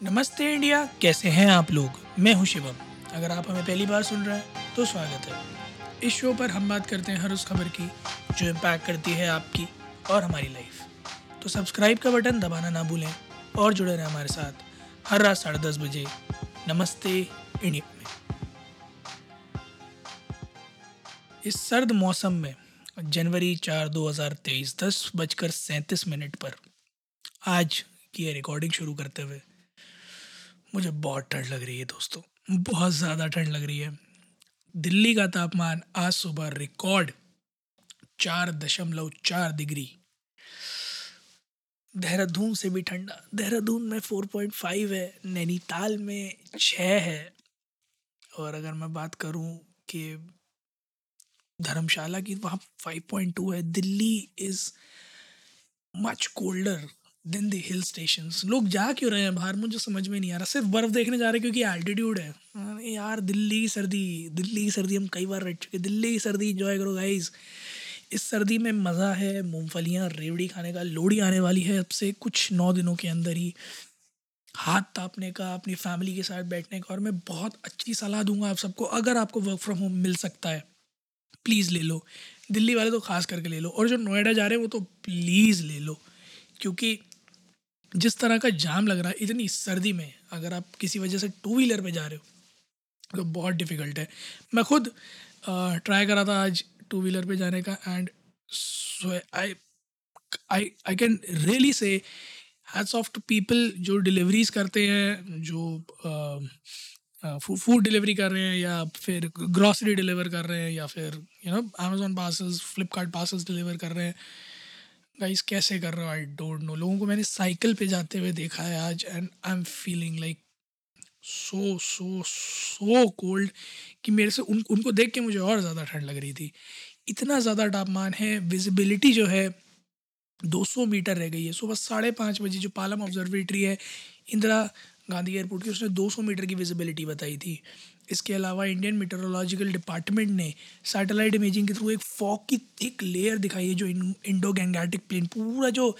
नमस्ते इंडिया, कैसे हैं आप लोग? मैं हूँ शिवम। अगर आप हमें पहली बार सुन रहे हैं तो स्वागत है। इस शो पर हम बात करते हैं हर उस खबर की, जो इम्पैक्ट करती है आपकी और हमारी लाइफ तो सब्सक्राइब का बटन दबाना ना भूलें और जुड़े रहें हमारे साथ हर रात साढ़े दस बजे नमस्ते इंडिया में। इस सर्द मौसम में जनवरी चार दो हज़ार तेईस दस बजकर सैंतीस मिनट पर आज की रिकॉर्डिंग शुरू करते हुए मुझे बहुत ठंड लग रही है दोस्तों। बहुत ज़्यादा ठंड लग रही है। दिल्ली का तापमान आज सुबह रिकॉर्ड चार दशमलव चार डिग्री। देहरादून से भी ठंडा। देहरादून में फोर पॉइंट फाइव है, नैनीताल में छः है। और अगर मैं बात करूँ कि धर्मशाला की, वहाँ फाइव पॉइंट टू है। Delhi is much colder than the hill station लोग जा क्यों रहे हैं बाहर? मुझे समझ में नहीं आ रहा। सिर्फ़ बर्फ़ देखने जा रहे हैं क्योंकि एल्टीट्यूड है। यार दिल्ली की सर्दी, दिल्ली की सर्दी हम कई बार रह चुके दिल्ली की सर्दी इंजॉय करो गाइज़ इस सर्दी में मज़ा है, मूंगफलियाँ, रेवड़ी खाने का, लोहड़ी आने वाली है अब से कुछ नौ दिनों के अंदर ही। हाथ तापने का, अपनी फैमिली के साथ बैठने का, और मैं बहुत अच्छी सलाह दूँगा आप सबको, अगर आपको वर्क फ्रॉम होम मिल सकता है। प्लीज़ ले लो। दिल्ली वाले तो खास करके ले लो। और जो नोएडा जा रहे हैं वो तो प्लीज़ ले लो। क्योंकि जिस तरह का जाम लग रहा है, इतनी सर्दी में अगर आप किसी वजह से टू व्हीलर पे जा रहे हो तो बहुत डिफ़िकल्ट है। मैं खुद ट्राई करा था आज टू व्हीलर पे जाने का and I I I can really say hats off to people जो डिलीवरीज करते हैं, जो फ़ूड डिलीवरी कर रहे हैं या फिर ग्रॉसरी डिलीवर कर रहे हैं या फिर you know Amazon parcels Flipkart parcels deliver कर रहे हैं। गाइस कैसे कर रहे हो? आई डोंट नो लोगों को मैंने साइकिल पे जाते हुए देखा है आज and I am feeling like so so so cold कि मेरे से उन, उनको देख के मुझे और ज़्यादा ठंड लग रही थी। इतना ज़्यादा तापमान है विजिबिलिटी जो है 200 मीटर रह गई है। सुबह साढ़े पाँच बजे जो पालम ऑब्जर्वेटरी है, इंदिरा गांधी एयरपोर्ट की उसने 200 मीटर की विजिबिलिटी बताई थी। इसके अलावा इंडियन मीटरोलॉजिकल डिपार्टमेंट ने सैटेलाइट इमेजिंग के थ्रू एक फॉग की थिक लेयर दिखाई है जो इंडो गैंगैटिक प्लेन पूरा जो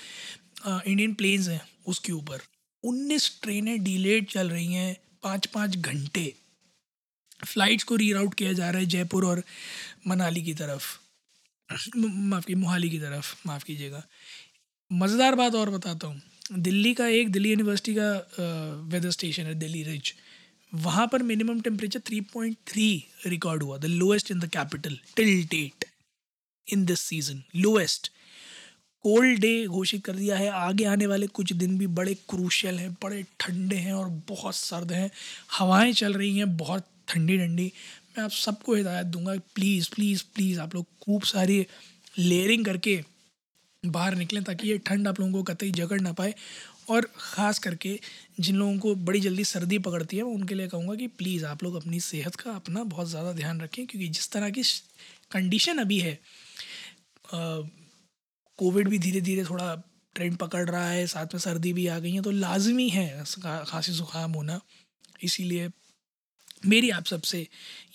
इंडियन प्लेन्स हैं, उसके ऊपर। उन्नीस ट्रेनें डिलेड चल रही हैं पाँच पाँच घंटे। फ़्लाइट्स को रीराउट किया जा रहा है जयपुर और मनाली की तरफ़। माफ़ की, मोहाली की तरफ़, माफ़ कीजिएगा। मज़ेदार बात और बताता हूँ। दिल्ली का एक दिल्ली यूनिवर्सिटी का वेदर स्टेशन है, दिल्ली रिच वहाँ पर मिनिमम टेम्परेचर 3.3 रिकॉर्ड हुआ the lowest in the capital till date in this season lowest cold day घोषित कर दिया है, आगे आने वाले कुछ दिन भी बड़े क्रूशियल हैं, बड़े ठंडे हैं और बहुत सर्द हैं। हवाएँ चल रही हैं, बहुत ठंडी ठंडी। मैं आप सबको हिदायत दूँगा प्लीज़ प्लीज़ प्लीज़ आप लोग खूब सारी लेयरिंग करके बाहर निकलें ताकि ये ठंड आप लोगों को कतई जगड़ ना पाए। और ख़ास करके जिन लोगों को बड़ी जल्दी सर्दी पकड़ती है उनके लिए कहूँगा कि प्लीज़ आप लोग अपनी सेहत का अपना बहुत ज़्यादा ध्यान रखें, क्योंकि जिस तरह की कंडीशन अभी है कोविड भी धीरे धीरे थोड़ा ट्रेंड पकड़ रहा है, साथ में सर्दी भी आ गई है तो लाजमी है खांसी, जुकाम होना। इसीलिए मेरी आप सबसे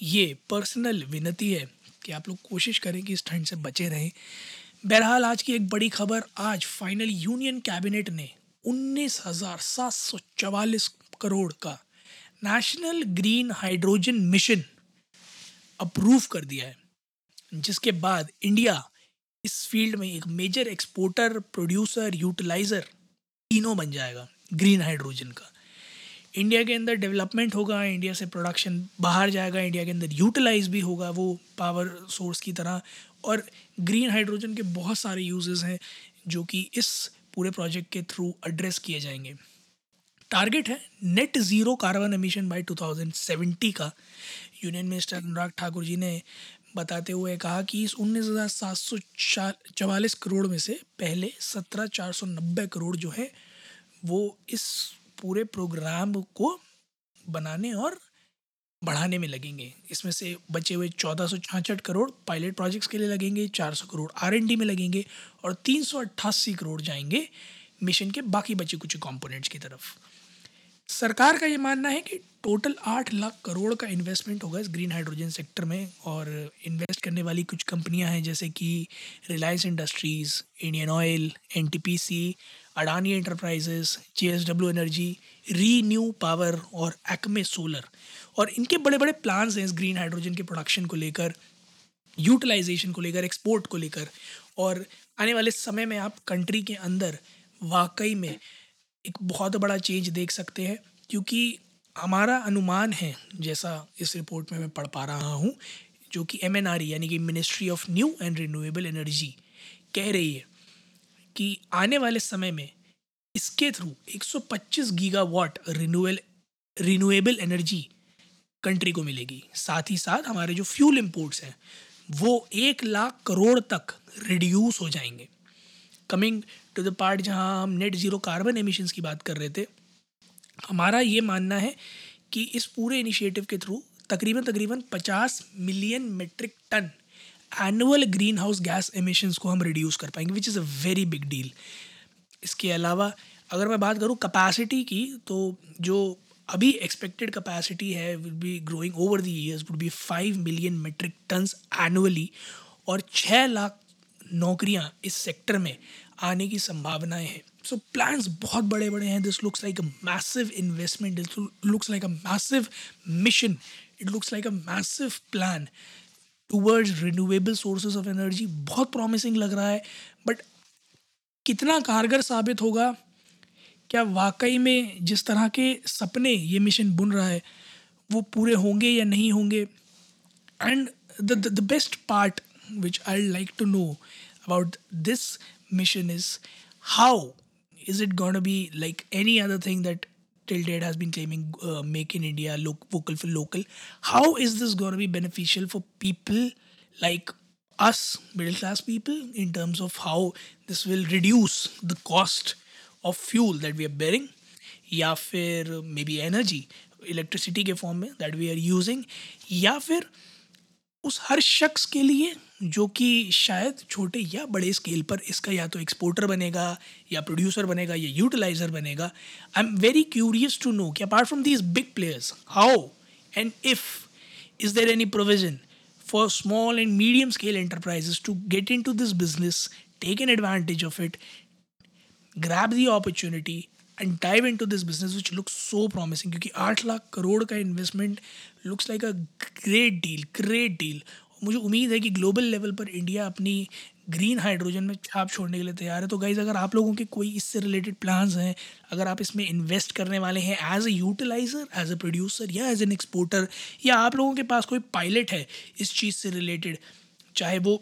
ये पर्सनल विनती है कि आप लोग कोशिश करें कि इस ठंड से बचे रहें। बहरहाल, आज की एक बड़ी खबर, आज फाइनल यूनियन कैबिनेट ने उन्नीस हज़ार सात सौ चवालीस करोड़ का national green hydrogen mission approve कर दिया है, जिसके बाद इंडिया इस फ़ील्ड में एक मेजर एक्सपोर्टर, प्रोड्यूसर, यूटिलाइज़र तीनों बन जाएगा ग्रीन हाइड्रोजन का। इंडिया के अंदर डेवलपमेंट होगा, इंडिया से प्रोडक्शन बाहर जाएगा, इंडिया के अंदर यूटिलाइज भी होगा, वो पावर सोर्स की तरह। और ग्रीन हाइड्रोजन के बहुत सारे यूजेस हैं जो कि इस पूरे प्रोजेक्ट के थ्रू एड्रेस किए जाएँगे। टारगेट है net zero carbon emission by 2070 का। यूनियन मिनिस्टर अनुराग ठाकुर जी ने बताते हुए कहा कि इस उन्नीस हज़ार सात सौ चवालीस करोड़ में से पहले सत्रह चार सौ नब्बे करोड़ जो है, वो इस पूरे प्रोग्राम को बनाने और बढ़ाने में लगेंगे। इसमें से बचे हुए चौदह सौ छाछठ करोड़ पायलट प्रोजेक्ट्स के लिए लगेंगे, चार सौ करोड़ आर में लगेंगे और तीन सौ अट्ठासी करोड़ जाएँगे मिशन के बाकी बचे कुछ कंपोनेंट्स की तरफ़। सरकार का ये मानना है कि टोटल आठ लाख करोड़ का इन्वेस्टमेंट होगा इस ग्रीन हाइड्रोजन सेक्टर में और इन्वेस्ट करने वाली कुछ कंपनियाँ हैं जैसे कि Reliance Industries Indian Oil NTPC Adani Enterprises J Energy ReNew Power और एक्मे सोलर और इनके बड़े बड़े प्लान्स हैं इस ग्रीन हाइड्रोजन के प्रोडक्शन को लेकर यूटिलाइजेशन को लेकर एक्सपोर्ट को लेकर। और आने वाले समय में आप कंट्री के अंदर वाकई में एक बहुत बड़ा चेंज देख सकते हैं, क्योंकि हमारा अनुमान है, जैसा इस रिपोर्ट में मैं पढ़ पा रहा हूँ, जो कि एमएनआरई यानी कि ministry of new and renewable energy कह रही है कि आने वाले समय में इसके through 125 gigawatt renewal renewable energy country को मिलेगी। साथ ही साथ हमारे जो फ्यूल इम्पोर्ट्स हैं, वो एक लाख करोड़ तक रिड्यूस हो जाएँगे। कमिंग टू द पार्ट जहाँ हम नेट ज़ीरो कार्बन एमिशंस की बात कर रहे थे, हमारा ये मानना है कि इस पूरे इनिशिएटिव के थ्रू तकरीबन तकरीबन 50 million metric ton annual green house gas emissions को हम रिड्यूस कर पाएँगे which is a very big deal इसके अलावा अगर मैं बात करूँ कैपेसिटी की तो जो अभी एक्सपेक्टेड कैपेसिटी है will be growing over the years would be five million metric tons annually और छः लाख नौकरियाँ इस सेक्टर में आने की संभावनाएँ हैं। सो प्लान्स बहुत बड़े बड़े हैं। This looks like a massive investment it looks like a massive mission it looks like a massive plan towards renewable sources of energy बहुत प्रॉमिसिंग लग रहा है। बट कितना कारगर साबित होगा? क्या वाकई में जिस तरह के सपने ये मिशन बुन रहा है, वो पूरे होंगे या नहीं होंगे? And the the best part which I like to know about this mission is how is it gonna be like any other thing that till date has been claiming make in India vocal for local how is this gonna be beneficial for people like us middle class people in terms of how this will reduce the cost of fuel that we are bearing या फिर maybe energy electricity के form में that we are using या फिर उस हर शख्स के लिए जो कि शायद छोटे या बड़े स्केल पर इसका या तो एक्सपोर्टर बनेगा या प्रोड्यूसर बनेगा या यूटिलाइज़र बनेगा। I am very curious to know कि apart from these big players how and if is there any provision for small and medium scale enterprises to get in to this business take an advantage of grab the opportunity and dive in to this business which looks so promising क्योंकि आठ लाख करोड़ का investment looks like a great deal great deal मुझे उम्मीद है कि global level पर India अपनी green hydrogen में छाप छोड़ने के लिए तैयार है। तो गाइज़ अगर आप लोगों के कोई इससे रिलेटेड प्लान्स हैं, अगर आप इसमें इन्वेस्ट करने वाले हैं as a utilizer as a producer या एज एन एक्सपोर्टर या आप लोगों के पास कोई पायलट है इस चीज़ से रिलेटेड चाहे वो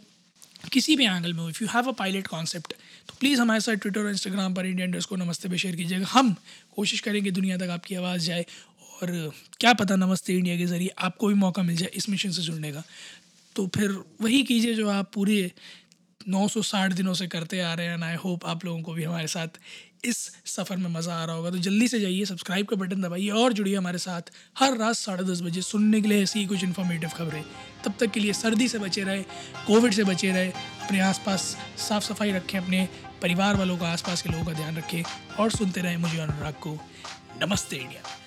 किसी भी एंगल में हो if you have a pilot concept तो प्लीज़ हमारे साथ ट्विटर और इंस्टाग्राम पर इंडिया इंडर्स को नमस्ते पे शेयर कीजिएगा। हम कोशिश करेंगे दुनिया तक आपकी आवाज़ जाए और क्या पता नमस्ते इंडिया के ज़रिए आपको भी मौका मिल जाए इस मिशन से जुड़ने का। तो फिर वही कीजिए जो आप पूरे 960 दिनों से करते आ रहे हैं आई होप आप लोगों को भी हमारे साथ इस सफ़र में मज़ा आ रहा होगा। तो जल्दी से जाइए सब्सक्राइब का बटन दबाइए और जुड़िए हमारे साथ हर रात साढ़े दस बजे सुनने के लिए ऐसी कुछ इन्फॉर्मेटिव खबरें। तब तक के लिए सर्दी से बचे रहे कोविड से बचे रहे, अपने आसपास साफ़ सफ़ाई रखें, अपने परिवार वालों का आसपास के लोगों का ध्यान रखें और सुनते रहें मुझे अनुराग को। नमस्ते इंडिया।